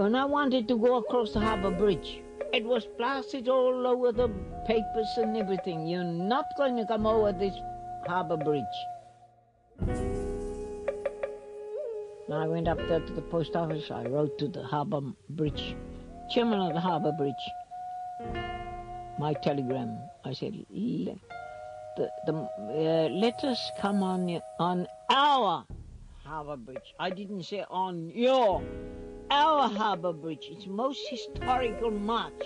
When I wanted to go across the harbour bridge, it was plastered all over the papers and everything. You're not going to come over this harbour bridge. I went up there to the post office, I wrote to the harbour bridge, chairman of the harbour bridge, my telegram. I said, "Le- the, the uh, letters come on on our harbour bridge. I didn't say on your our harbour bridge. It's most historical march.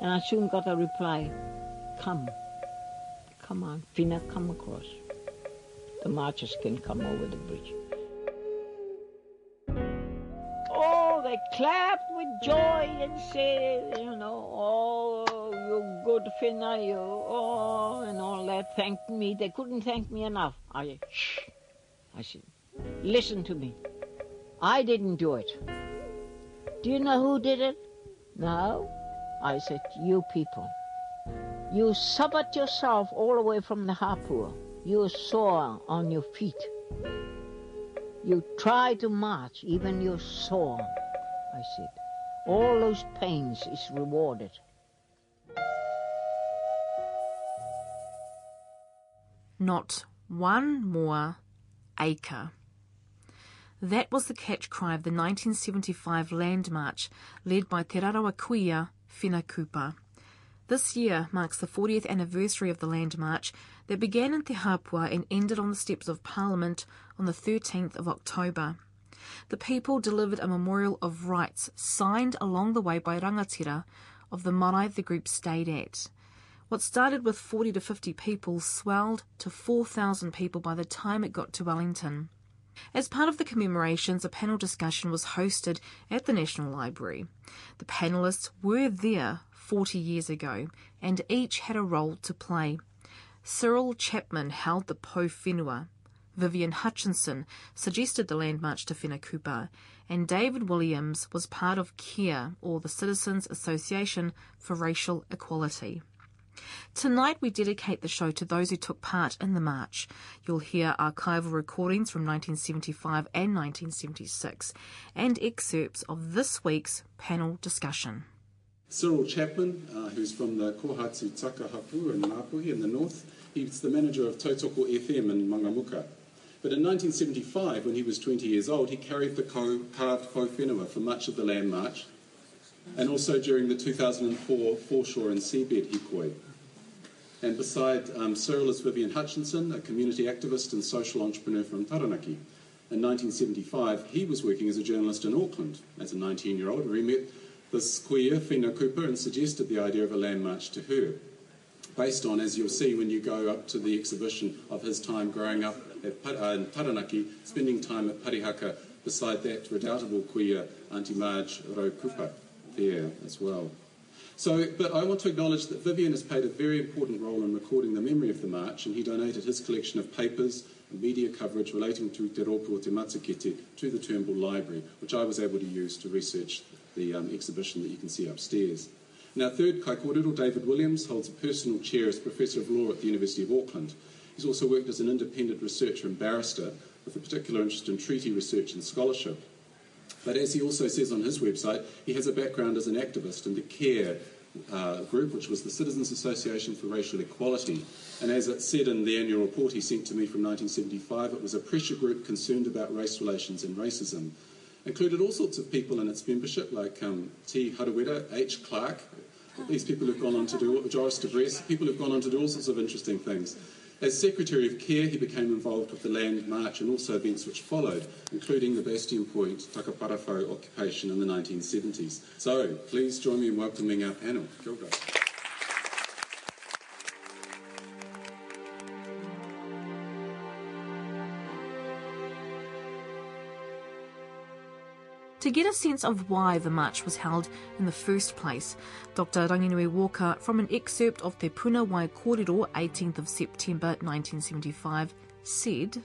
And I soon got a reply, come, come on, Whina, come across. The marchers can come over the bridge. Oh, they clapped with joy and said, you know, oh, you good Whina, you, oh, and all that. Thanked me. They couldn't thank me enough. I, shh. I said, listen to me. I didn't do it. Do you know who did it? No. I said, you people. You suffered yourself all the way from the Hapua. You sore on your feet. You try to march, even you're sore. I said, all those pains is rewarded. Not one more acre. That was the catch cry of the 1975 Land March led by Te Rarawa Kuia Whina Cooper. This year marks the 40th anniversary of the Land March that began in Te Hapua and ended on the steps of Parliament on the 13th of October. The people delivered a memorial of rights signed along the way by rangatira of the marae the group stayed at. What started with 40 to 50 people swelled to 4,000 people by the time it got to Wellington. As part of the commemorations, a panel discussion was hosted at the National Library. The panellists were there 40 years ago and each had a role to play. Cyril Chapman held the Pou Whenua. Vivian Hutchinson suggested the land march to Whina Cooper, and David Williams was part of CARE, or the Citizens Association for Racial Equality. Tonight we dedicate the show to those who took part in the march. You'll hear archival recordings from 1975 and 1976 and excerpts of this week's panel discussion. Cyril Chapman, uh, who's from the Kohatsu Takahapu in Ngāpuhi in the north, he's the manager of Tautoko FM in Mangamuka. But in 1975, when he was 20 years old, he carried the carved Pou Whenua for much of the land march, and also during the 2004 foreshore and seabed hikoi. And beside um, Cyril Vivian Hutchinson, a community activist and social entrepreneur from Taranaki. In 1975, he was working as a journalist in Auckland as a 19 year old, where he met this kuia, Whina Cooper, and suggested the idea of a land march to her, based on, as you'll see when you go up to the exhibition of his time growing up at, uh, in Taranaki, spending time at Parihaka beside that redoubtable kuia Auntie Marge Raukupa there as well. So, but I want to acknowledge that Vivian has played a very important role in recording the memory of the march, and he donated his collection of papers and media coverage relating to Te Ropu o Te Matakite to the Turnbull Library, which I was able to use to research the um, exhibition that you can see upstairs. Now, third, Kai Kōrero, David Williams, holds a personal chair as Professor of Law at the University of Auckland. He's also worked as an independent researcher and barrister with a particular interest in treaty research and scholarship. But as he also says on his website, he has a background as an activist in the CARE uh, group, which was the Citizens Association for Racial Equality. And as it said in the annual report he sent to me from 1975, it was a pressure group concerned about race relations and racism. Included all sorts of people in its membership, like um, T. Harawira, H. Clark, these people who've gone on to do, Joris de Bres, people who've gone on to do all sorts of interesting things. As Secretary of Care, he became involved with the Land March and also events which followed, including the Bastion Point Takaparawhau occupation in the 1970s. So, please join me in welcoming our panel. Kia To get a sense of why the march was held in the first place, Dr. Ranginui Walker, from an excerpt of Te Puna Wai Kōrero, 18th of September 1975, said,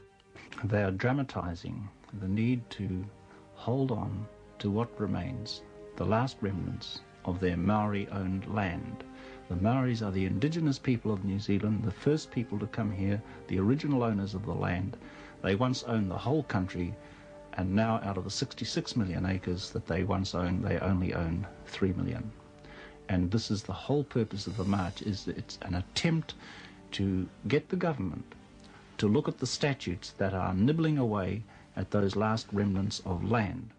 They are dramatising the need to hold on to what remains, the last remnants of their Maori owned land. The Maoris are the indigenous people of New Zealand, the first people to come here, the original owners of the land. They once owned the whole country, and now out of the 66 million acres that they once owned, they only own 3 million. And this is the whole purpose of the march, is it's an attempt to get the government to look at the statutes that are nibbling away at those last remnants of land.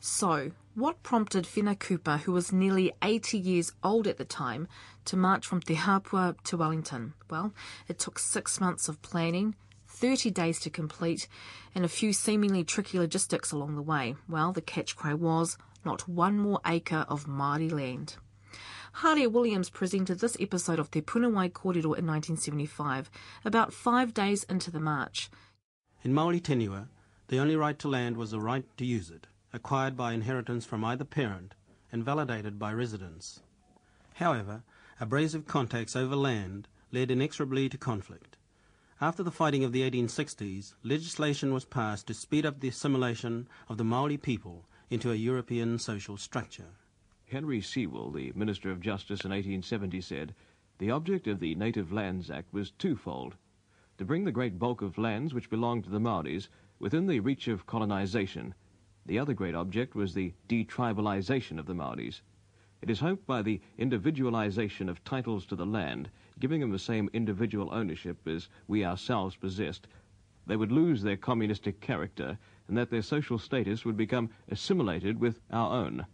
So, what prompted Whina Cooper, who was nearly 80 years old at the time, to march from Te Hapua to Wellington? Well, it took six months of planning, 30 days to complete, and a few seemingly tricky logistics along the way. Well, the catch cry was, not one more acre of Māori land. Haare Williams presented this episode of Te Punawai Kōrero in 1975, about five days into the march. In Maori tenure, the only right to land was the right to use it, acquired by inheritance from either parent and validated by residence. However, abrasive contacts over land led inexorably to conflict. After the fighting of the 1860s, legislation was passed to speed up the assimilation of the Maori people into a European social structure. Henry Sewell, the Minister of Justice in 1870, said, The object of the Native Lands Act was twofold to bring the great bulk of lands which belonged to the Maoris within the reach of colonization. The other great object was the detribalization of the Maoris. It is hoped by the individualization of titles to the land, giving them the same individual ownership as we ourselves possessed, they would lose their communistic character and that their social status would become assimilated with our own.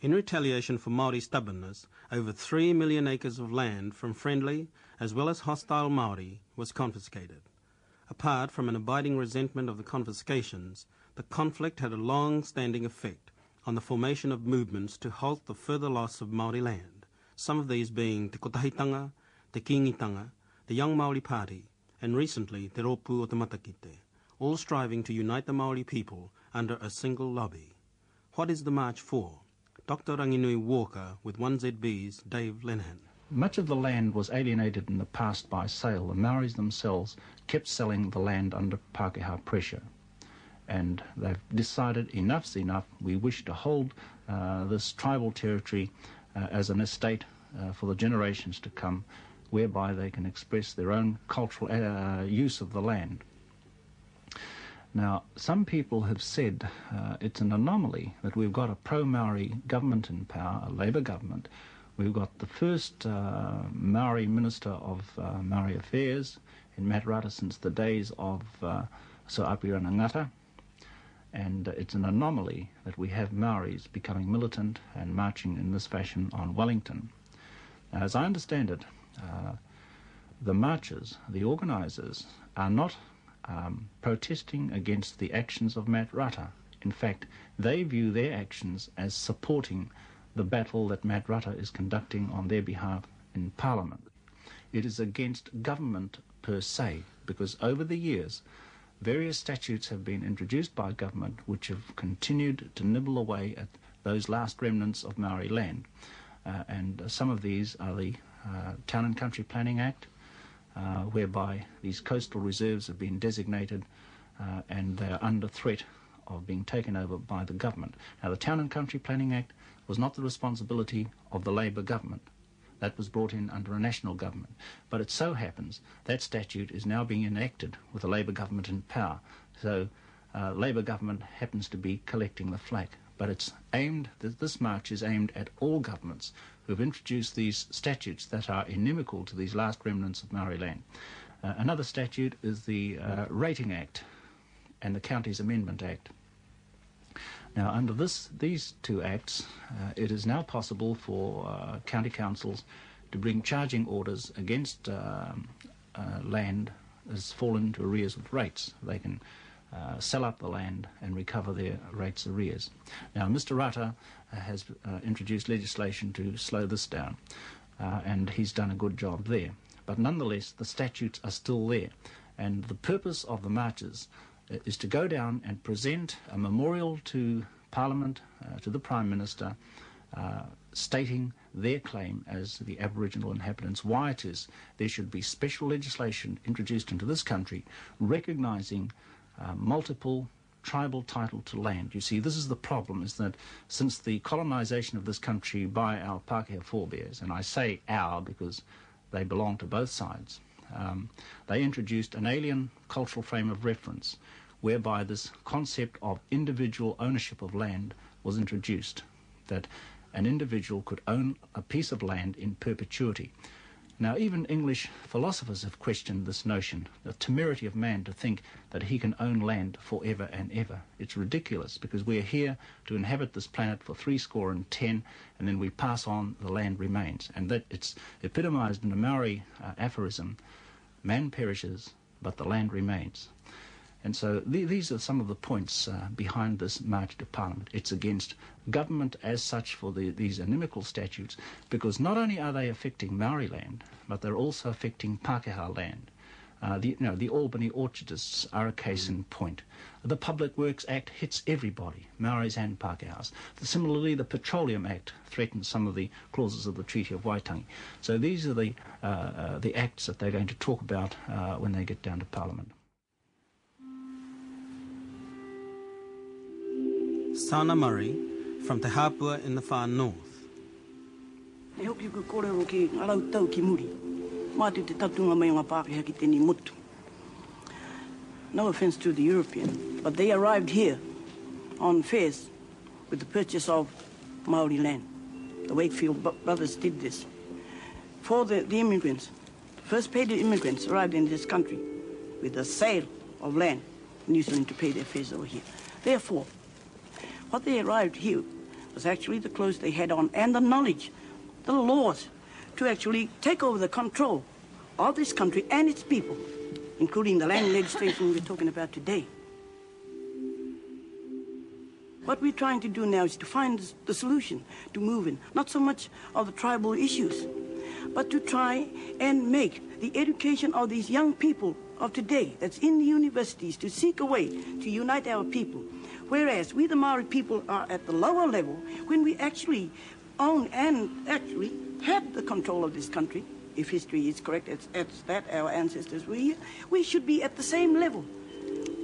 In retaliation for Maori stubbornness, over three million acres of land from friendly as well as hostile Maori was confiscated. Apart from an abiding resentment of the confiscations, the conflict had a long-standing effect on the formation of movements to halt the further loss of Maori land, some of these being Te Kotahitanga, Te Kingitanga, the Young Maori Party, and recently Te Ropu o Te Matakite, all striving to unite the Maori people under a single lobby. What is the march for? Dr. Ranginui Walker with 1ZB's Dave Lenihan. Much of the land was alienated in the past by sale. The Maoris themselves kept selling the land under Pākehā pressure. And they've decided enough's enough. We wish to hold uh, this tribal territory uh, as an estate uh, for the generations to come, whereby they can express their own cultural uh, use of the land. Now, some people have said uh, it's an anomaly that we've got a pro-Maori government in power, a Labour government. We've got the first uh, Maori Minister of uh, Maori Affairs in Matiu Rata since the days of uh, Sir Apirana Ngata. And it's an anomaly that we have Maoris becoming militant and marching in this fashion on Wellington. As I understand it, uh, the marchers, the organisers, are not um, protesting against the actions of Matiu Rata. In fact, they view their actions as supporting the battle that Matiu Rata is conducting on their behalf in Parliament. It is against government per se, because over the years, various statutes have been introduced by government which have continued to nibble away at those last remnants of Maori land. Uh, and uh, some of these are the uh, Town and Country Planning Act, uh, whereby these coastal reserves have been designated uh, and they are under threat of being taken over by the government. Now, the Town and Country Planning Act was not the responsibility of the Labour government. That was brought in under a national government. But it so happens that statute is now being enacted with the Labour government in power. So uh, Labour government happens to be collecting the flak. But it's aimed, this march is aimed at all governments who have introduced these statutes that are inimical to these last remnants of Maori land. Uh, another statute is the uh, Rating Act and the Counties Amendment Act. Now, under this, these two acts, uh, it is now possible for uh, county councils to bring charging orders against um, uh, land that's fallen into arrears of rates. They can uh, sell up the land and recover their rates arrears. Now, Mr. Rata uh, has uh, introduced legislation to slow this down, uh, and he's done a good job there. But nonetheless, the statutes are still there, and the purpose of the marches is to go down and present a memorial to Parliament, to the Prime Minister, stating their claim as the Aboriginal inhabitants, why it is there should be special legislation introduced into this country recognising uh, multiple tribal title to land. You see, this is the problem, is that since the colonization of this country by our Pākehā forebears, and I say our because they belong to both sides, um, they introduced an alien cultural frame of reference whereby this concept of individual ownership of land was introduced, that an individual could own a piece of land in perpetuity. Now, even English philosophers have questioned this notion, the temerity of man to think that he can own land forever and ever. It's ridiculous because we're here to inhabit this planet for three score and ten, and then we pass on, the land remains. And that it's epitomized in a Maori uh, aphorism man perishes, but the land remains. And so th- these are some of the points uh, behind this march to Parliament. It's against government as such for the, these inimical statutes, because not only are they affecting Maori land, but they're also affecting Pākehā land. Uh, the, you know, the Albany orchardists are a case in point. The Public Works Act hits everybody, Maoris and Pākehās. Similarly, the Petroleum Act threatens some of the clauses of the Treaty of Waitangi. So these are the, uh, uh, the acts that they're going to talk about uh, when they get down to Parliament. Saana Murray from Te Hapua in the far north. E hoki ku kōrero ki ngarau tau ki muri. Mātu te tatunga mai ngā Pākehā ki tēnei motu. No offence to the European, but they arrived here on fares with the purchase of Maori land. The Wakefield brothers did this. For the, the immigrants, first paid immigrants arrived in this country with the sale of land in New Zealand to pay their fares over here. Therefore, what they arrived here was actually the clothes they had on and the knowledge, the laws, to actually take over the control of this country and its people, including the land legislation we're talking about today. What we're trying to do now is to find the solution to moving, not so much of the tribal issues, but to try and make the education of these young people of today that's in the universities to seek a way to unite our people. Whereas we, the Maori people, are at the lower level when we actually own and actually have the control of this country. If history is correct, it's, it's that our ancestors were here. We should be at the same level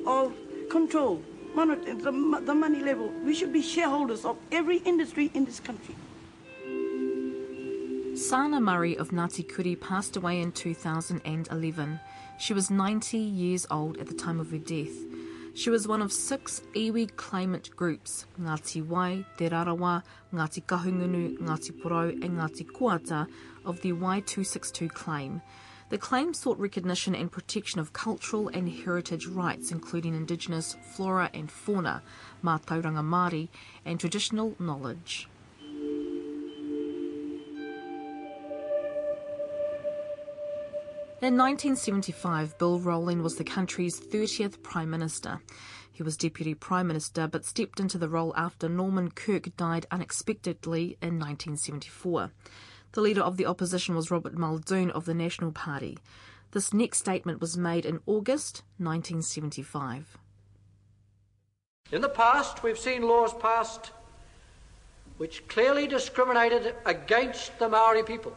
of control, the, the money level. We should be shareholders of every industry in this country. Saana Murray of Ngāti Kuri passed away in 2011. She was 90 years old at the time of her death. She was one of six iwi claimant groups, Ngāti Wai, Te Rarawa, Ngāti Kahungunu, Ngāti Porou and Ngāti Koata, of the Wai 262 claim. The claim sought recognition and protection of cultural and heritage rights, including indigenous flora and fauna, Mātauranga Māori, and traditional knowledge. In 1975, Bill Rowling was the country's 30th Prime Minister. He was Deputy Prime Minister but stepped into the role after Norman Kirk died unexpectedly in 1974. The leader of the opposition was Robert Muldoon of the National Party. This next statement was made in August 1975. In the past, we've seen laws passed which clearly discriminated against the Maori people.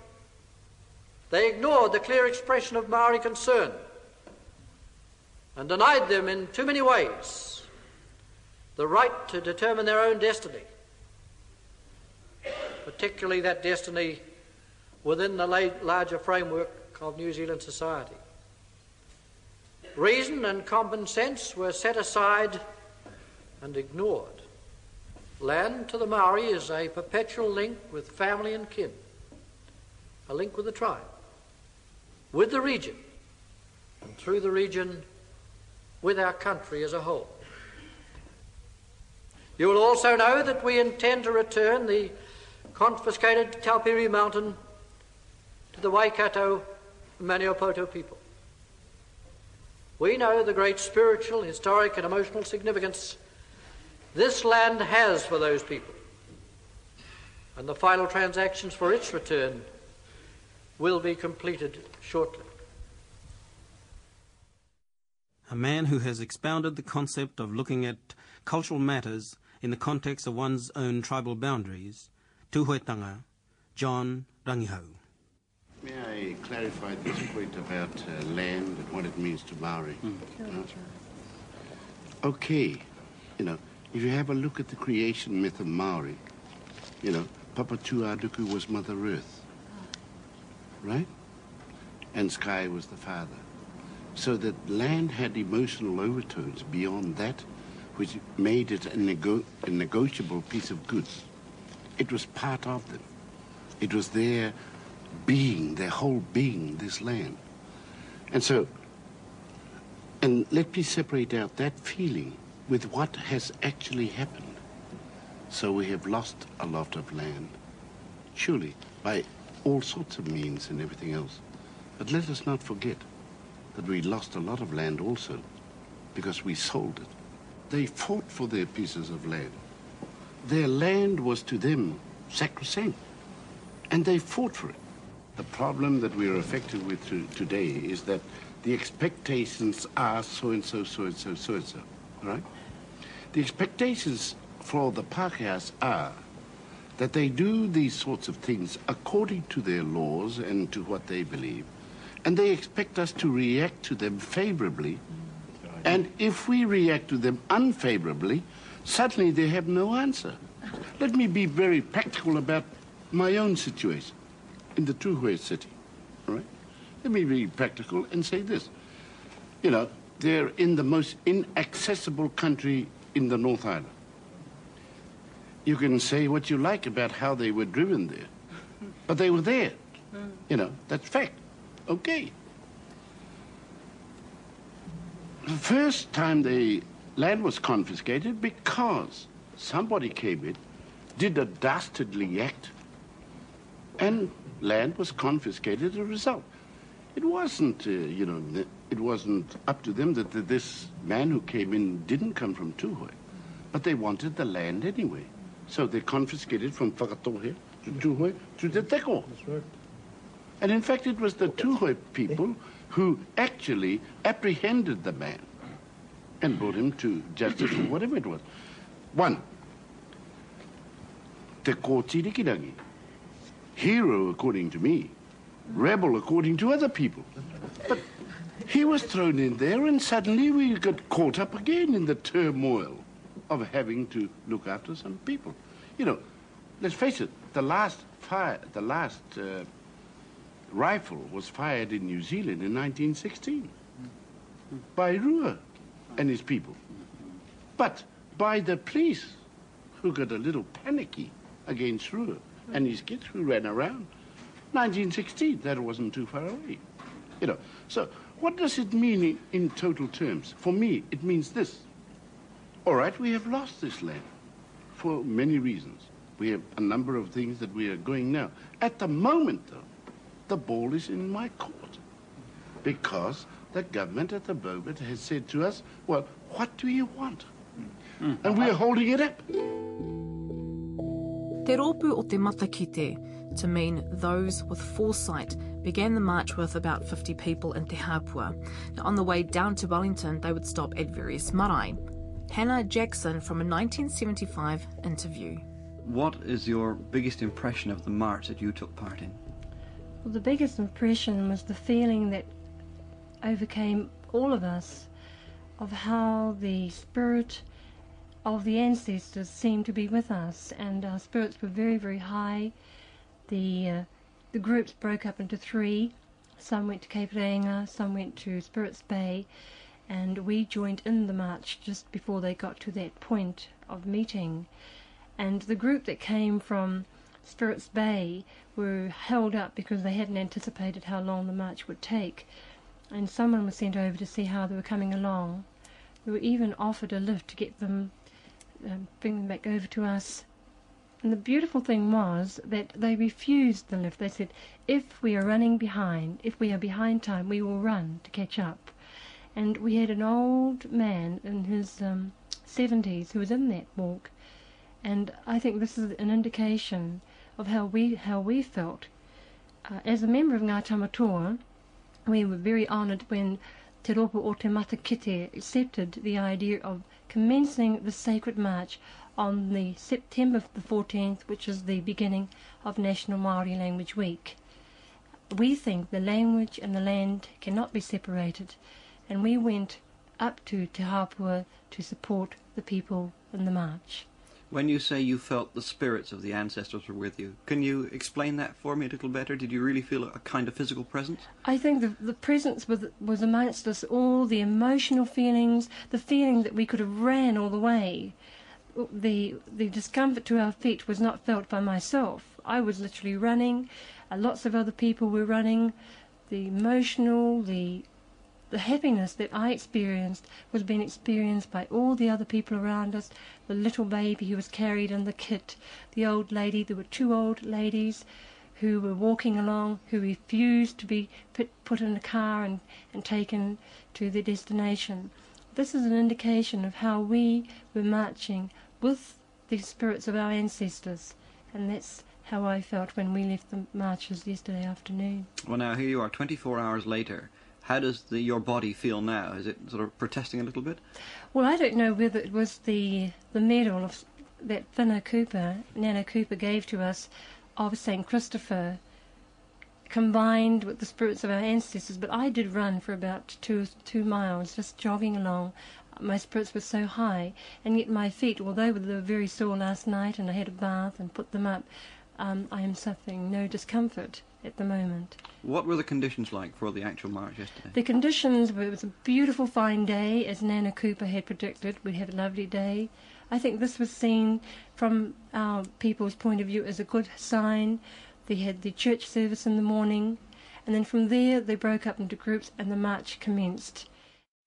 They ignored the clear expression of Maori concern and denied them in too many ways the right to determine their own destiny, particularly that destiny within the larger framework of New Zealand society. Reason and common sense were set aside and ignored. Land to the Maori is a perpetual link with family and kin, a link with the tribe, with the region, and through the region with our country as a whole. You will also know that we intend to return the confiscated Taupiri Mountain to the Waikato Maniapoto people. We know the great spiritual, historic, and emotional significance this land has for those people. And the final transactions for its return will be completed shortly. A man who has expounded the concept of looking at cultural matters in the context of one's own tribal boundaries, Tuhoetanga, John Rangihau. May I clarify this point about uh, land and what it means to Maori? Uh, okay, you know, if you have a look at the creation myth of Maori, you know, Papatuanuku was Mother Earth, right? And Sky was the father. So that land had emotional overtones beyond that which made it a, nego- a negotiable piece of goods. It was part of them. It was their being, their whole being, this land. And so, and let me separate out that feeling with what has actually happened. So we have lost a lot of land, surely, by all sorts of means and everything else. But let us not forget that we lost a lot of land also because we sold it. They fought for their pieces of land. Their land was to them sacrosanct, and they fought for it. The problem that we are affected with today is that the expectations are so and so, so and so, so and so, right? The expectations for the Pākehās are that they do these sorts of things according to their laws and to what they believe. And they expect us to react to them favorably. And if we react to them unfavorably, suddenly they have no answer. Let me be very practical about my own situation in the Tuhui city. All right? Let me be practical and say this. You know, they're in the most inaccessible country in the North Island. You can say what you like about how they were driven there, but they were there. You know, that's fact. Okay. The first time the land was confiscated because somebody came in, did a dastardly act, and land was confiscated as a result. It wasn't, uh, you know, it wasn't up to them that, that this man who came in didn't come from Tuhoe, but they wanted the land anyway. So they confiscated from Whakatōhea to Tuhoe to Te Teko. That's right. And in fact, it was the Tuhoe people who actually apprehended the man and brought him to justice or whatever it was. One, Te Kooti Arikirangi, hero according to me, rebel according to other people. But he was thrown in there and suddenly we got caught up again in the turmoil of having to look after some people. You know, let's face it, the last fire, the last uh, rifle was fired in New Zealand in 1916 by Rua and his people. But by the police, who got a little panicky against Rua and his kids who ran around. 1916, that wasn't too far away. You know, so what does it mean in, in total terms? For me, it means this. All right, we have lost this land for many reasons. We have a number of things that we are going now. At the moment, though, the ball is in my court because the government at the moment has said to us, well, what do you want? Hmm. And we are holding it up. Te rōpū o te matakite, to mean those with foresight, began the march with about 50 people in Te Hapua. Now, on the way down to Wellington, they would stop at various marae. Hannah Jackson from a 1975 interview. What is your biggest impression of the march that you took part in? Well, the biggest impression was the feeling that overcame all of us of how the spirit of the ancestors seemed to be with us, and our spirits were very, very high. The uh, the groups broke up into three. Some went to Cape Reinga, some went to Spirits Bay, and we joined in the march just before they got to that point of meeting. And the group that came from Spirits Bay were held up because they hadn't anticipated how long the march would take, and someone was sent over to see how they were coming along. We were even offered a lift to get them, um, bring them back over to us. And the beautiful thing was that they refused the lift. They said, if we are running behind, if we are behind time, we will run to catch up. And we had an old man in his um, 70s who was in that walk. And I think this is an indication of how we how we felt. Uh, as a member of Ngā Tamatoa, we were very honoured when Te Ropu o Te accepted the idea of commencing the sacred march on the September the 14th, which is the beginning of National Māori Language Week. We think the language and the land cannot be separated, and we went up to Te Hapua to support the people in the march. When you say you felt the spirits of the ancestors were with you, can you explain that for me a little better? Did you really feel a kind of physical presence? I think the, the presence was, was amongst us all, the emotional feelings, the feeling that we could have ran all the way. The, the discomfort to our feet was not felt by myself. I was literally running, uh, lots of other people were running. The emotional, the the happiness that I experienced was being experienced by all the other people around us. The little baby who was carried in the kit, the old lady, there were two old ladies who were walking along who refused to be put, put in a car and, and taken to their destination. This is an indication of how we were marching with the spirits of our ancestors, and that's how I felt when we left the marches yesterday afternoon. Well, now here you are, 24 hours later. How does the, your body feel now? Is it sort of protesting a little bit? Well, I don't know whether it was the the medal of, that Whina Cooper, Nana Cooper gave to us of St. Christopher combined with the spirits of our ancestors, but I did run for about two two miles, just jogging along. My spirits were so high, and yet my feet, although they were very sore last night, and I had a bath and put them up, um, I am suffering no discomfort at the moment. What were the conditions like for the actual march yesterday? The conditions were, it was a beautiful fine day, as Nana Cooper had predicted. We had a lovely day. I think this was seen from our people's point of view as a good sign. They had the church service in the morning, and then from there they broke up into groups and the march commenced.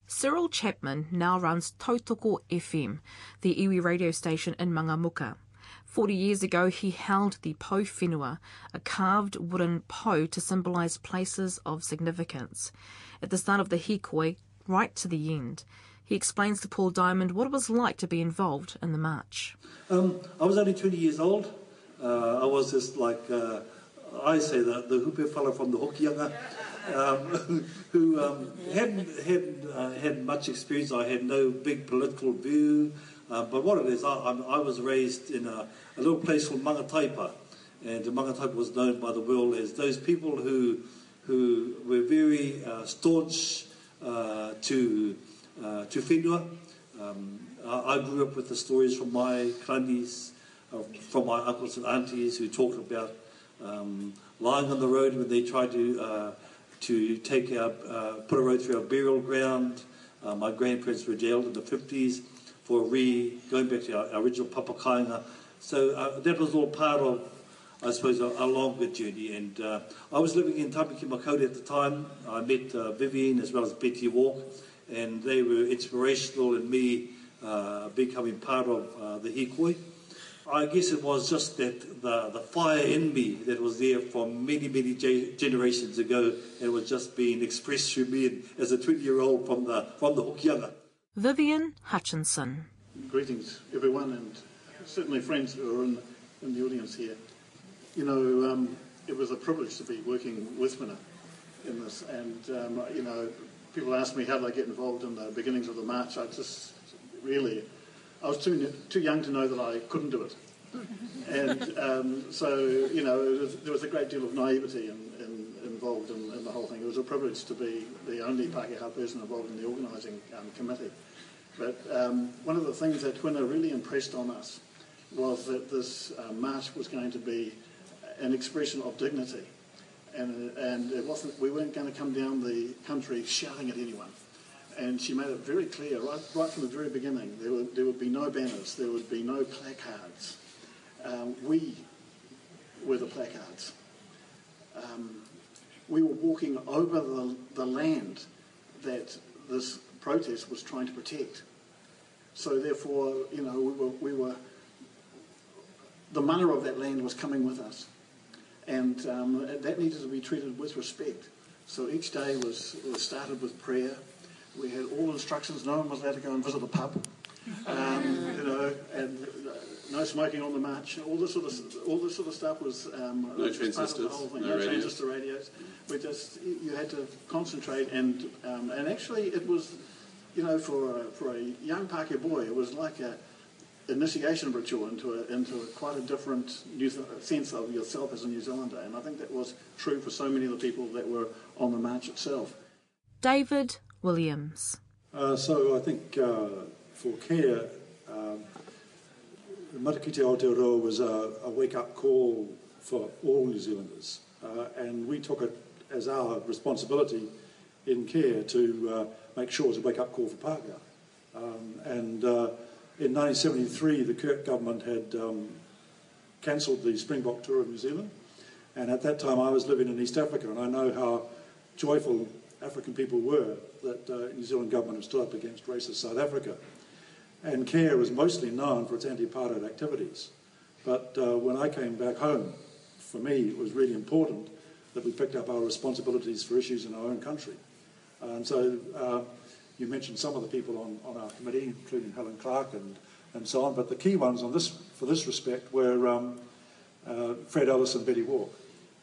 Cyril Chapman now runs Tautoko FM, the iwi radio station in Mangamuka. Forty years ago, he held the pou whenua, a carved wooden po to symbolise places of significance. At the start of the hikoi, right to the end, he explains to Paul Diamond what it was like to be involved in the march. Um, I was only 20 years old. Uh, I was just like, uh, I say, the, the hupe fellow from the Hokianga, um, who um, hadn't, hadn't uh, had much experience. I had no big political view. Uh, but what it is, I, I, was raised in a, a little place called Mangataipa, and Mangataipa was known by the world as those people who who were very uh, staunch uh, to uh, to whenua. Um, I, I, grew up with the stories from my grannies, uh, from my uncles and aunties who talked about um, lying on the road when they tried to uh, to take our put a road through our burial ground. my grandparents were jailed in the 50s for re going back to our, original papakainga. So uh, that was all part of, I suppose, a, a longer journey. And uh, I was living in Tamaki Makaurau at the time. I met uh, Vivian as well as Betty Wark, and they were inspirational in me uh, becoming part of uh, the hikoi. I guess it was just that the, the fire in me that was there from many, many generations ago, and was just being expressed through me as a 20 year old from the, from the Hokianga. Vivian Hutchinson. Greetings, everyone, and certainly friends who are in, in the audience here. You know, um, it was a privilege to be working with Whina in this, and um, you know, people ask me how did I get involved in the beginnings of the march. I just really, I was too too young to know that I couldn't do it, and um, so you know, was, there was a great deal of naivety in, in, involved in, in, the whole thing. It was a privilege to be the only Pākehā person involved in the organising um, committee. But um, one of the things that Whina really impressed on us was that this uh, march was going to be an expression of dignity. And, and it wasn't, we weren't going to come down the country shouting at anyone. And she made it very clear right, right from the very beginning there would, there would be no banners, there would be no placards. Um, we were the placards. Um, we were walking over the, the land that this protest was trying to protect. So therefore, you know, we were, we were the mana of that land was coming with us. And um, that needed to be treated with respect. So each day was, was started with prayer. We had all instructions. No one was allowed to go and visit the pub. Um, you know, and uh, no smoking on the march. All this sort of all this sort of stuff was um, no transistors, no, no radios. transistor radios. We just you had to concentrate, and um, and actually it was you know, for a, for a young Pākehā boy, it was like a initiation ritual into a, into a quite a different New, sense of yourself as a New Zealander. And I think that was true for so many of the people that were on the march itself. David Williams. Uh, so I think uh, for care, um, Matakite Aotearoa was a, a wake-up call for all New Zealanders, uh, and we took it as our responsibility in care to uh, make sure it was a wake-up call for Pākehā. Um, and uh, in 1973, the Kirk government had um, cancelled the Springbok tour of New Zealand, and at that time I was living in East Africa, and I know how joyful African people were that uh, New Zealand government had stood up against racist South Africa. And CARE was mostly known for its anti-apartheid activities. But uh, when I came back home, for me, it was really important that we picked up our responsibilities for issues in our own country. And so uh, you mentioned some of the people on, on our committee, including Helen Clark and, and so on, but the key ones on this, for this respect were um, uh, Fred Ellis and Betty Wark.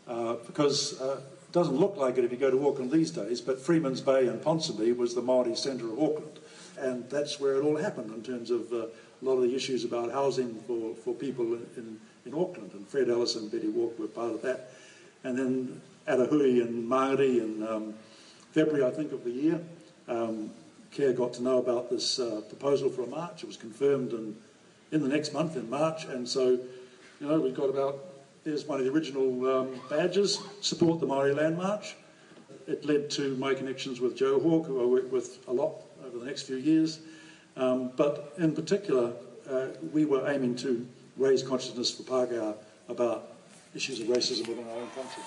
Uh, because uh, it doesn't look like it if you go to Auckland these days, but Freeman's Bay and Ponsonby was the Māori centre of Auckland. And that's where it all happened in terms of uh, a lot of the issues about housing for, for people in, in, in Auckland. And Fred Ellis and Betty Wark were part of that. And then Atahui and Māori in um, February, I think, of the year, um, CARE got to know about this uh, proposal for a march. It was confirmed in, in the next month, in March. And so, you know, we've got about, there's one of the original um, badges, support the Māori Land March. It led to my connections with Joe Hawke, who I worked with a lot over the next few years. Um, but in particular, uh, we were aiming to raise consciousness for Pākehā about issues of racism within our own country.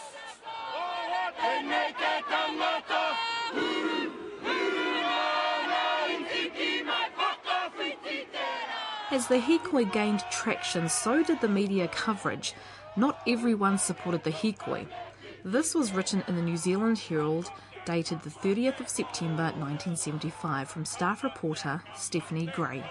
As the hikoi gained traction, so did the media coverage. Not everyone supported the hikoi. This was written in the New Zealand Herald, dated the 30th of September 1975, from staff reporter Stephanie Gray.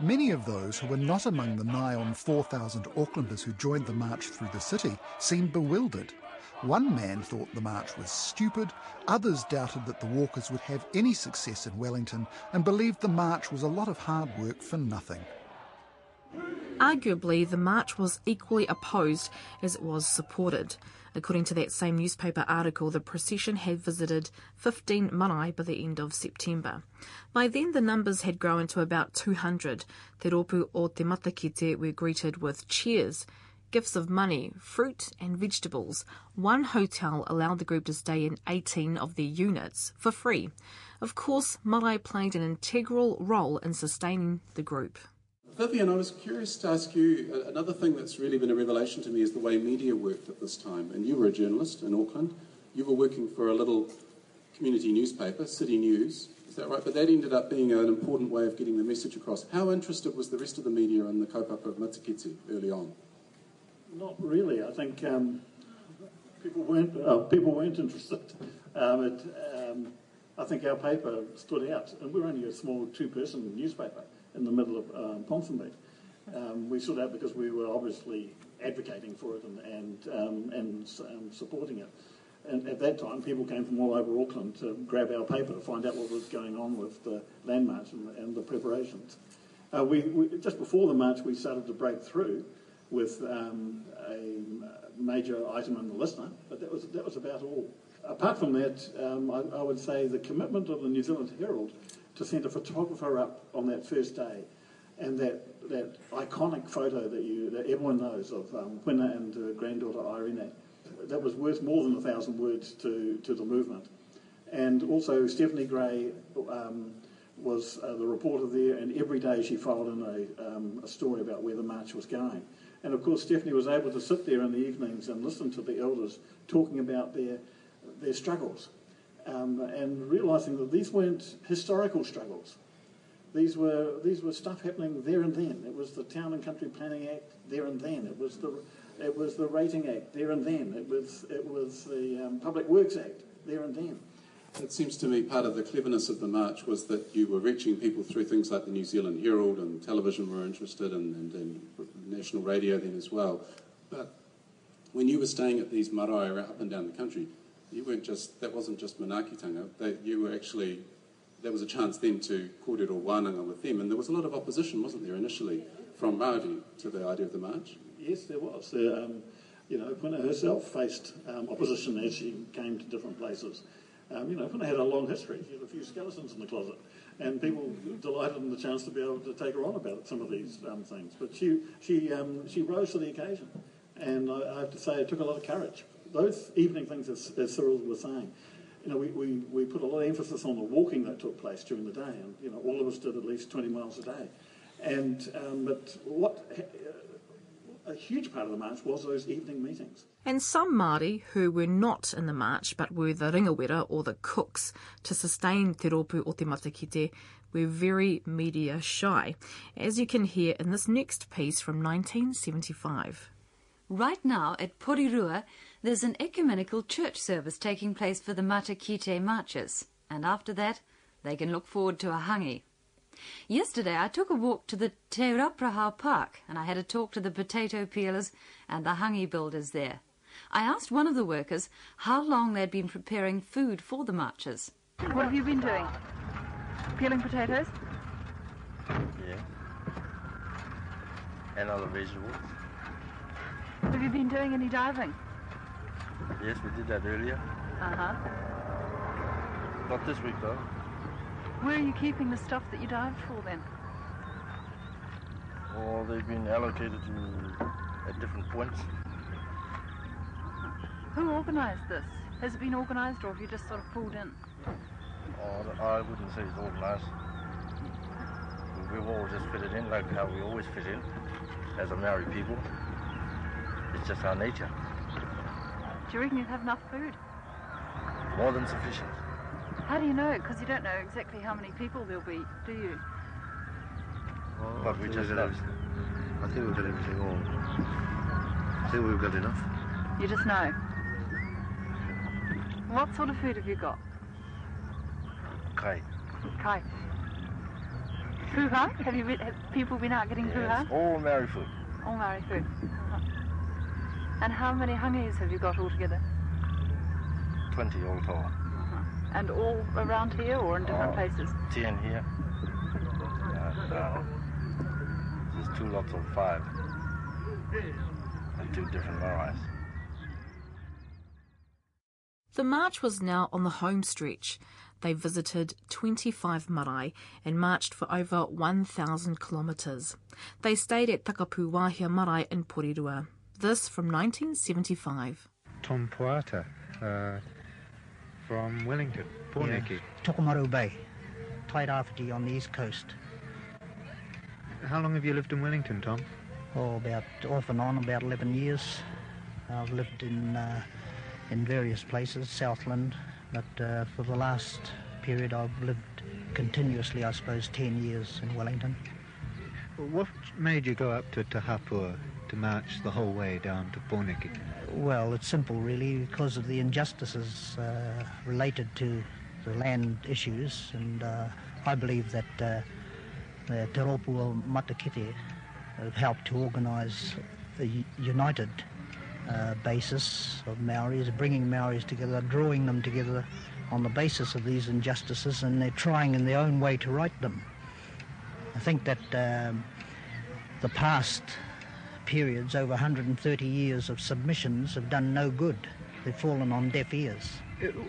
Many of those who were not among the nigh on 4,000 Aucklanders who joined the march through the city seemed bewildered. One man thought the march was stupid, others doubted that the walkers would have any success in Wellington and believed the march was a lot of hard work for nothing. Arguably, the march was equally opposed as it was supported. According to that same newspaper article, the procession had visited 15 marae by the end of September. By then, the numbers had grown to about 200. Te ropu o te matakite were greeted with cheers gifts of money, fruit, and vegetables. One hotel allowed the group to stay in 18 of their units for free. Of course, marae played an integral role in sustaining the group. Vivian, I was curious to ask you uh, another thing that's really been a revelation to me is the way media worked at this time. And you were a journalist in Auckland. You were working for a little community newspaper, City News. Is that right? But that ended up being an important way of getting the message across. How interested was the rest of the media in the kaupapa of Matakite early on? Not really. I think um, people weren't uh, people weren't interested. Um, it, um, I think our paper stood out, and we're only a small two-person newspaper in the middle of um, Ponsonby. Um, we stood out because we were obviously advocating for it and and um, and um, supporting it. And at that time, people came from all over Auckland to grab our paper to find out what was going on with the land march and, and the preparations. Uh, we, we, just before the march, we started to break through with um, a major item in the listener, but that was, that was about all. Apart from that, um, I, I, would say the commitment of the New Zealand Herald to send a photographer up on that first day and that, that iconic photo that, you, that everyone knows of um, Whina and uh, granddaughter Irene, that was worth more than a thousand words to, to the movement. And also Stephanie Gray um, was uh, the reporter there, and every day she followed in a, um, a story about where the march was going. And of course, Stephanie was able to sit there in the evenings and listen to the elders talking about their, their struggles um, and realizing that these weren't historical struggles. These were, these were stuff happening there and then. It was the Town and Country Planning Act there and then. It was the, it was the Rating Act there and then. It was, it was the um, Public Works Act there and then. It seems to me part of the cleverness of the march was that you were reaching people through things like the New Zealand Herald and television were interested and, and, and national radio then as well. But when you were staying at these marae up and down the country, you weren't just, that wasn't just Manaakitanga, that you were actually, there was a chance then to kōrero wānanga with them, and there was a lot of opposition, wasn't there, initially, from Māori to the idea of the march? Yes, there was. um, you know, Whina herself faced um, opposition as she came to different places. Um, you know, they had a long history, she had a few skeletons in the closet, and people delighted in the chance to be able to take her on about some of these um, things. But she she um, she rose to the occasion, and I, I, have to say it took a lot of courage. Those evening things, as, as Cyril was saying, you know, we, we, we put a lot of emphasis on the walking that took place during the day, and you know, all of us did at least 20 miles a day. And um, but what a huge part of the march was those evening meetings. And some Māori who were not in the march but were the ringawera or the cooks to sustain Te Ropu o Te Matakite were very media shy, as you can hear in this next piece from 1975. Right now at Porirua, there's an ecumenical church service taking place for the Matakite marchers, and after that, they can look forward to a hangi. Yesterday I took a walk to the Te Rauparaha Park and I had a talk to the potato peelers and the hangi builders there. I asked one of the workers how long they'd been preparing food for the marchers. What have you been doing? Peeling potatoes? Yeah. And other vegetables. Have you been doing any diving? Yes, we did that earlier. Uh-huh. Not this week though. Where are you keeping the stuff that you dived for then? Well, they've been allocated to at different points. Who organised this? Has it been organised or have you just sort of pulled in? Oh, I wouldn't say it's organised. We've all just fitted in like how we always fit in as a Maori people. It's just our nature. Do you reckon you have enough food? More than sufficient. How do you know? Because you don't know exactly how many people there'll be, do you? Oh, well, but we just know. I think we've got everything on. I think we've got enough. You just know. What sort of food have you got? Kai. Kai. Puha? Have you been, have people been out getting yes, puha? all Maori food. All Maori food. And how many hangis have you got altogether? 20 all told. And all around here or in different Oh, places? 10 here. And, uh, there's two lots of five. And two different marais. The march was now on the home stretch. They visited 25 marae and marched for over 1,000 kilometres. They stayed at Takapuwahia Marae in Porirua. This from 1975. Tom Poata uh, from Wellington, Pōneke. Yeah. Tokomaru Bay, Tairāwhiti on the east coast. How long have you lived in Wellington, Tom? Oh, about off and on, about 11 years. I've lived in uh, in various places, Southland, but uh, for the last period I've lived continuously, I suppose, 10 years in Wellington. What made you go up to Te Hapua to march the whole way down to Pōneke? Well, it's simple, really, because of the injustices uh, related to the land issues, and uh, I believe that uh, the Te Ropu o Matakite have helped to organise a united uh, basis of Maoris, bringing Maoris together, drawing them together on the basis of these injustices, and they're trying in their own way to right them. I think that um, the past periods, over 130 years of submissions, have done no good. They've fallen on deaf ears.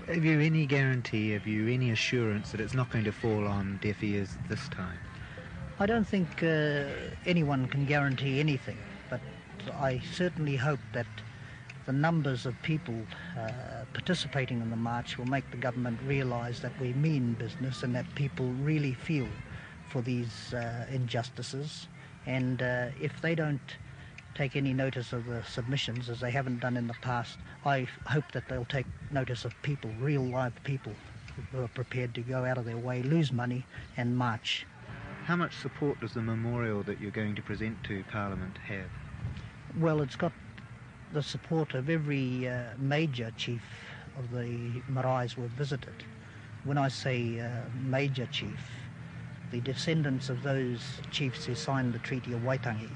Have you any guarantee, have you any assurance that it's not going to fall on deaf ears this time? I don't think uh, anyone can guarantee anything, but I certainly hope that the numbers of people uh, participating in the march will make the government realise that we mean business and that people really feel for these uh, injustices. And uh, if they don't take any notice of the submissions, as they haven't done in the past, I hope that they'll take notice of people, real live people, who are prepared to go out of their way, lose money, and march. How much support does the memorial that you're going to present to Parliament have? Well, it's got the support of every uh, major chief of the maraes we've visited. When I say uh, major chief, the descendants of those chiefs who signed the Treaty of Waitangi,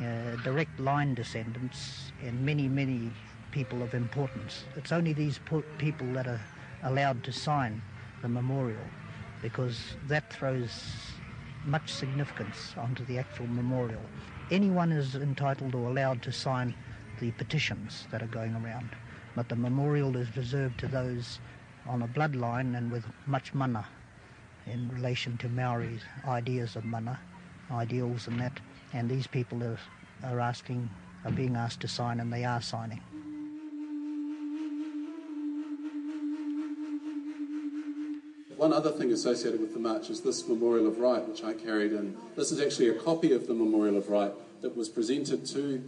uh, direct line descendants, and many, many people of importance. It's only these people that are allowed to sign the memorial because that throws much significance onto the actual memorial. Anyone is entitled or allowed to sign the petitions that are going around, but the memorial is reserved to those on a bloodline and with much mana in relation to Maori's ideas of mana, ideals and that. And these people are, are asking, are being asked to sign, and they are signing. One other thing associated with the march is this Memorial of Right, which I carried in. This is actually a copy of the Memorial of Right that was presented to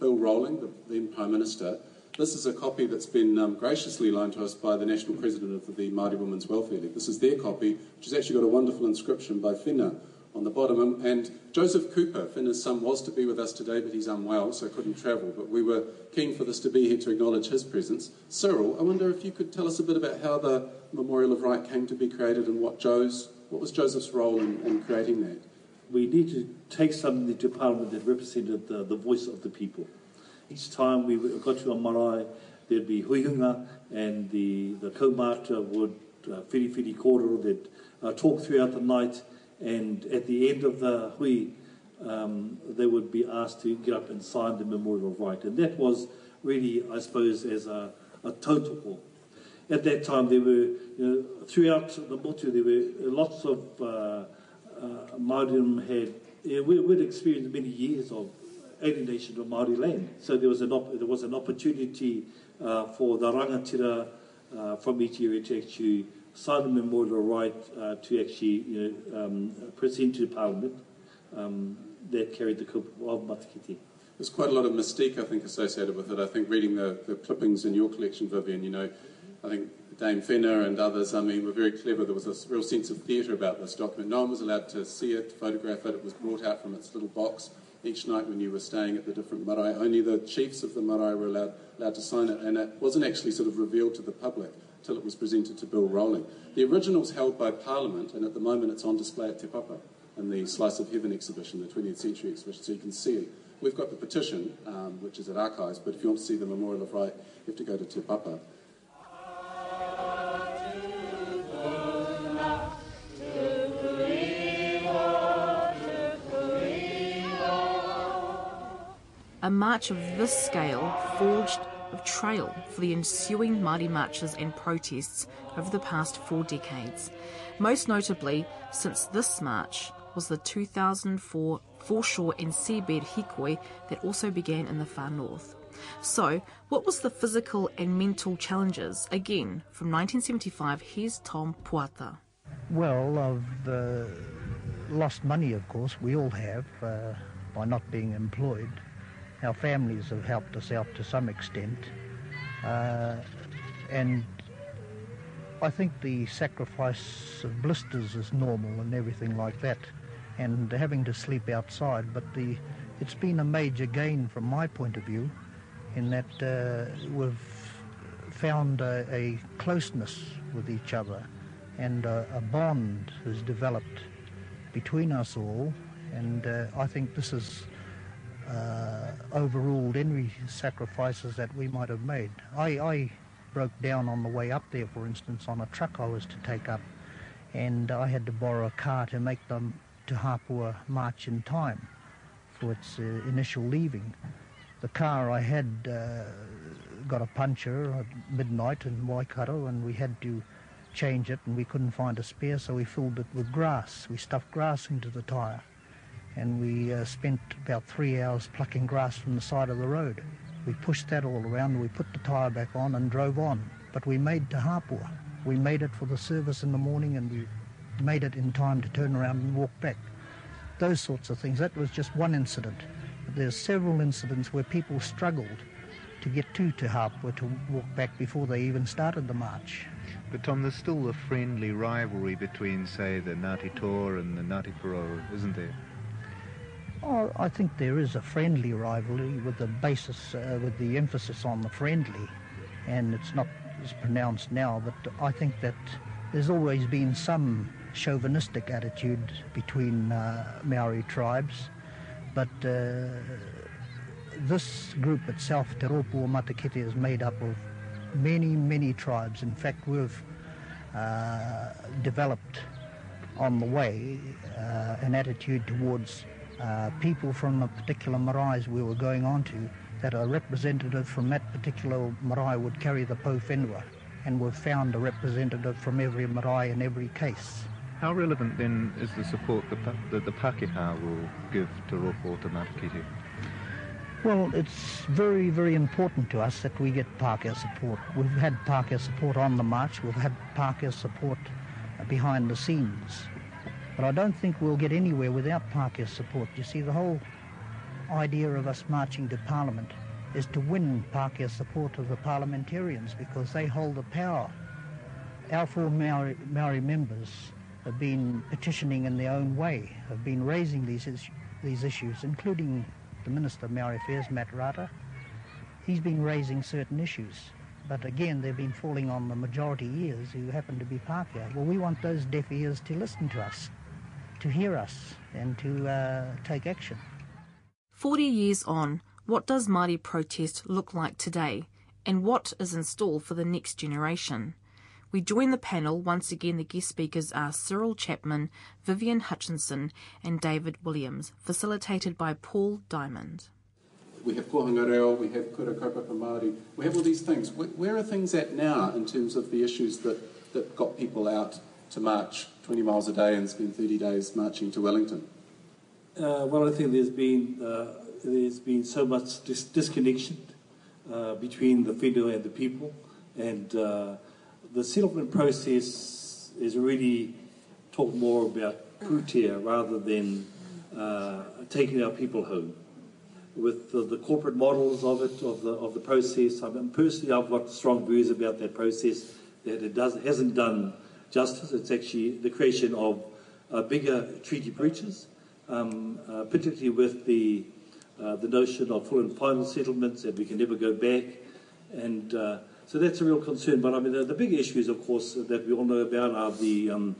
Bill Rowling, the then Prime Minister. This is a copy that's been um, graciously loaned to us by the National President of the Māori Women's Welfare League. This is their copy, which has actually got a wonderful inscription by Whina on the bottom. And Joseph Cooper, Whina's son, was to be with us today, but he's unwell, so couldn't travel. But we were keen for this to be here to acknowledge his presence. Cyril, I wonder if you could tell us a bit about how the Memorial of Right came to be created and what Joe's, what was Joseph's role in, in creating that? We need to take something to Parliament that represented the, the voice of the people. Each time we got to a marae, there'd be huihuinga and the, the kaumata would, uh, whiri whiri kōrero, they'd uh, talk throughout the night and at the end of the hui, um, they would be asked to get up and sign the Memorial of Right. And that was really, I suppose, as a, a tautoko. At that time, there were, you know, throughout the motu, there were lots of uh, uh, Māori had, yeah, we, we'd experienced many years of alienation of Māori land. So there was an, op- there was an opportunity uh, for the rangatira uh, from each area to actually the memorial right uh, to actually you know, um, present to Parliament um, that carried the cup of Matakite. There's quite a lot of mystique, I think, associated with it. I think reading the, the clippings in your collection, Vivian, you know, I think Dame Whina and others, I mean, were very clever. There was a real sense of theatre about this document. No one was allowed to see it, photograph it. It was brought out from its little box each night when you were staying at the different marae. Only the chiefs of the marae were allowed, allowed to sign it, and it wasn't actually sort of revealed to the public till it was presented to Bill Rowling. The original's held by Parliament, and at the moment it's on display at Te Papa in the Slice of Heaven exhibition, the 20th century exhibition, so you can see it. We've got the petition, um, which is at Archives, but if you want to see the Memorial of Right, you have to go to Te Papa. A march of this scale forged a trail for the ensuing Māori marches and protests over the past four decades. Most notably, since this march was the 2004 foreshore and seabed hikoi that also began in the far north. So, what was the physical and mental challenges? Again, from 1975, here's Tom Poata. Well, I've lost money, of course. We all have uh, by not being employed. Our families have helped us out to some extent. Uh, and I think the sacrifice of blisters is normal and everything like that, and having to sleep outside. But the it's been a major gain from my point of view, in that uh, we've found a, a, closeness with each other, and a, a, bond has developed between us all. And uh, I think this has uh, overruled any sacrifices that we might have made. I, I broke down on the way up there, for instance, on a truck I was to take up, and I had to borrow a car to make them to Hapua march in time for its uh, initial leaving. The car I had uh, got a puncture at midnight in Waikato, and we had to change it, and we couldn't find a spare, so we filled it with grass. We stuffed grass into the tyre and we uh, spent about three hours plucking grass from the side of the road. We pushed that all around, we put the tyre back on and drove on. But we made to Hapua. We made it for the service in the morning and we made it in time to turn around and walk back. Those sorts of things. That was just one incident. But there's several incidents where people struggled to get to Te Hapua to walk back before they even started the march. But Tom, there's still a friendly rivalry between, say, the Ngāti Toa and the Ngāti Porou, isn't there? Oh, I think there is a friendly rivalry with the basis, uh, with the emphasis on the friendly, and it's not as pronounced now. But I think that there's always been some chauvinistic attitude between uh, Maori tribes, but uh, this group itself, Te Rōpū Matakite, is made up of many, many tribes. In fact, we've uh, developed on the way uh, an attitude towards uh, people from the particular marae we were going on to that a representative from that particular marae would carry the pou whenua and we've found a representative from every marae in every case. How relevant then is the support that the, the Pākehā will give to Ropu to Matakite? Well, it's very, very important to us that we get Pākehā support. We've had Pākehā support on the march, we've had Pākehā support behind the scenes. But I don't think we'll get anywhere without Pākehā support. You see, the whole idea of us marching to Parliament is to win Pākehā support of the parliamentarians because they hold the power. Our four Maori, Maori members have been petitioning in their own way, have been raising these, is, these issues, including the Minister of Maori Affairs, Matt Rata. He's been raising certain issues. But again, they've been falling on the majority ears who happen to be Pākehā. Well, we want those deaf ears to listen to us, to hear us, and to uh, take action. 40 years on, what does Māori protest look like today, and what is in store for the next generation? We join the panel. Once again, the guest speakers are Cyril Chapman, Vivian Hutchinson, and David Williams, facilitated by Paul Diamond. We have kohanga reo, we have kura kaupapa Māori, we have all these things. Where are things at now in terms of the issues that, that got people out to march 20 miles a day and spend 30 days marching to Wellington? Uh, well, I think there's been, uh, there's been so much dis- disconnection uh, between the whenua and the people, and uh, the settlement process is really talked more about pūtea rather than uh, taking our people home. With the, the, corporate models of it, of the of the process, I mean, personally, I've got strong views about that process. That it does hasn't done justice. It's actually the creation of uh, bigger treaty breaches, um, uh, particularly with the uh, the notion of full and final settlements that we can never go back, and uh, so that's a real concern. But I mean, the, the big issues, of course, that we all know about are the um,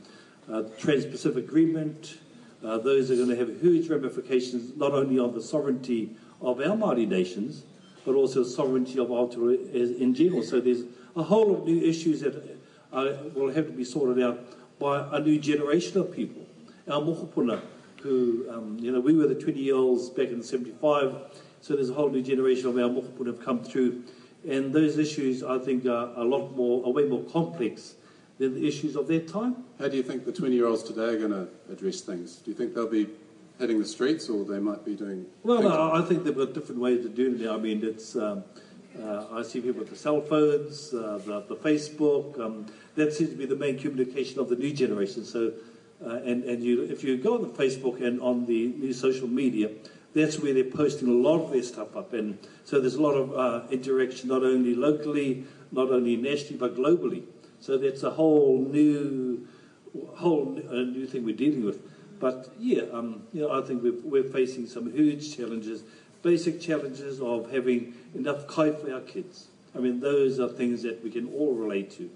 uh, Trans-Pacific Agreement. Uh, those are going to have huge ramifications, not only on the sovereignty of our Māori nations, but also the sovereignty of Aotearoa in general. So there's a whole of new issues that will have to be sorted out by a new generation of people. Our mokopuna, who, um, you know, we were the 20-year-olds back in 75, so there's a whole new generation of our mokopuna have come through and those issues, I think, are a lot more, are way more complex than the issues of their time. How do you think the 20 year olds today are going to address things? Do you think they'll be hitting the streets or they might be doing. Well, no, I think they've got different ways to do it now. I mean, it's. Um, I see people with the cell phones, uh, the, the, Facebook. Um, that seems to be the main communication of the new generation. So, uh, and and you, if you go on the Facebook and on the new social media, that's where they're posting a lot of their stuff up. And so there's a lot of uh, interaction, not only locally, not only nationally, but globally. So that's a whole new, whole uh, new thing we're dealing with. But yeah, um, you know, I think we're, we're facing some huge challenges, basic challenges of having enough kai for our kids. I mean, those are things that we can all relate to.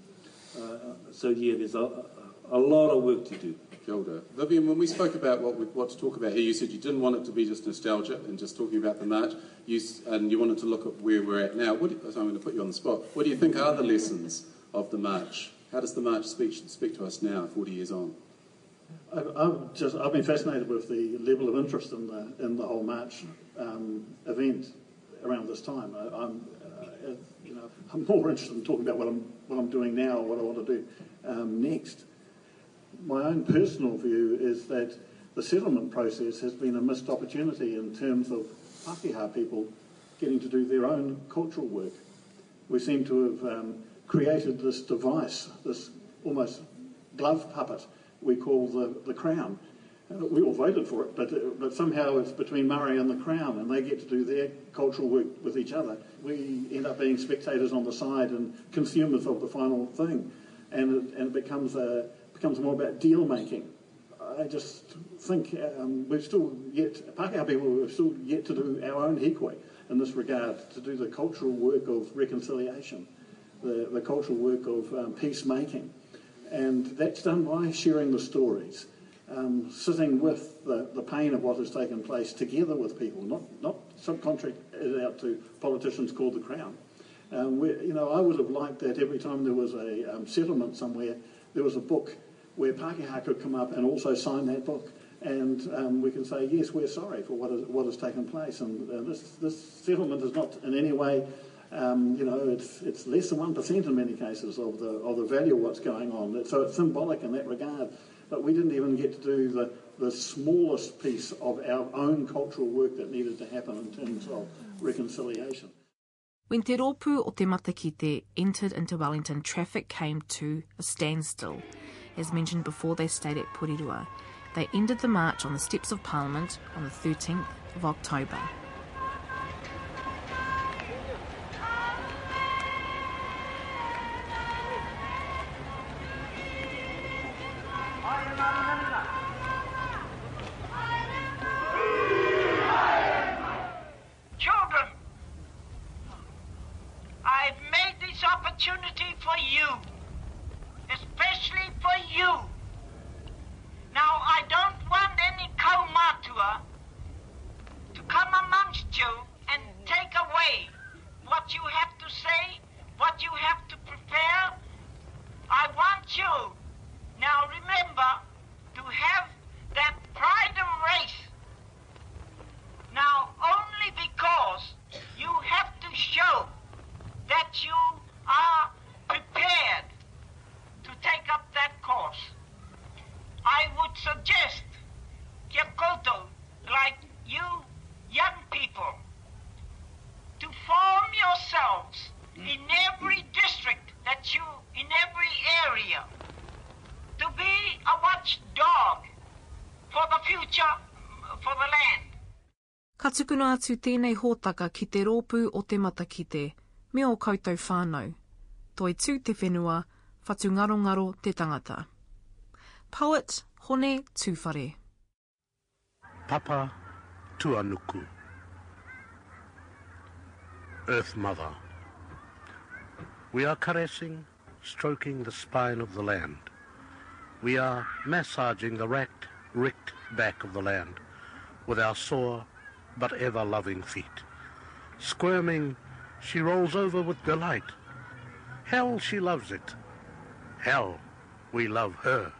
Uh, so yeah, there's a, a lot of work to do. Kia. Vivian, when we spoke about what, we, what to talk about here, you said you didn't want it to be just nostalgia and just talking about the march, you, and you wanted to look at where we're at now. What do, so I'm going to put you on the spot. What do you think are the lessons of the march? How does the march speak, speak to us now, 40 years on? I've, just, I've been fascinated with the level of interest in the, in the whole march um, event around this time. I, am uh, you know, I'm more interested in talking about what I'm, what I'm doing now, what I want to do um, next my own personal view is that the settlement process has been a missed opportunity in terms of Pākehā people getting to do their own cultural work. We seem to have um, created this device, this almost glove puppet we call the, the Crown. Uh, we all voted for it, but, uh, but somehow it's between Māori and the Crown, and they get to do their cultural work with each other. We end up being spectators on the side and consumers of the final thing, and it, and it becomes a becomes more about deal making. I just think um, we've still yet, Pākehā people, we've still yet to do our own hikoi in this regard, to do the cultural work of reconciliation, the, the cultural work of um, peacemaking. And that's done by sharing the stories, um, sitting with the, the pain of what has taken place together with people, not, not subcontracted out to politicians called the Crown. Um, you know, I would have liked that every time there was a um, settlement somewhere, there was a book where Pākehā could come up and also sign that book. And um, we can say, yes, we're sorry for what, is, what has taken place. And uh, this, this settlement is not in any way Um, you know, it's, it's less than 1% in many cases of the, of the value of what's going on. So it's symbolic in that regard. But we didn't even get to do the, the smallest piece of our own cultural work that needed to happen in terms of reconciliation. When Te Ropu o Te Matakite entered into Wellington, traffic came to a standstill. As mentioned before, they stayed at Porirua. They ended the march on the steps of Parliament on the 13th of October. Tukuna atu tēnei hōtaka ki te rōpū o te matakite, me o koutou whānau. Toi tū te whenua, whatu ngaro ngaro te tangata. Poet Hone Tūwhare. Papa Tuanuku. Earth Mother. We are caressing, stroking the spine of the land. We are massaging the racked, ricked back of the land with our sore, but ever loving feet. Squirming, she rolls over with delight. Hell, she loves it. Hell, we love her.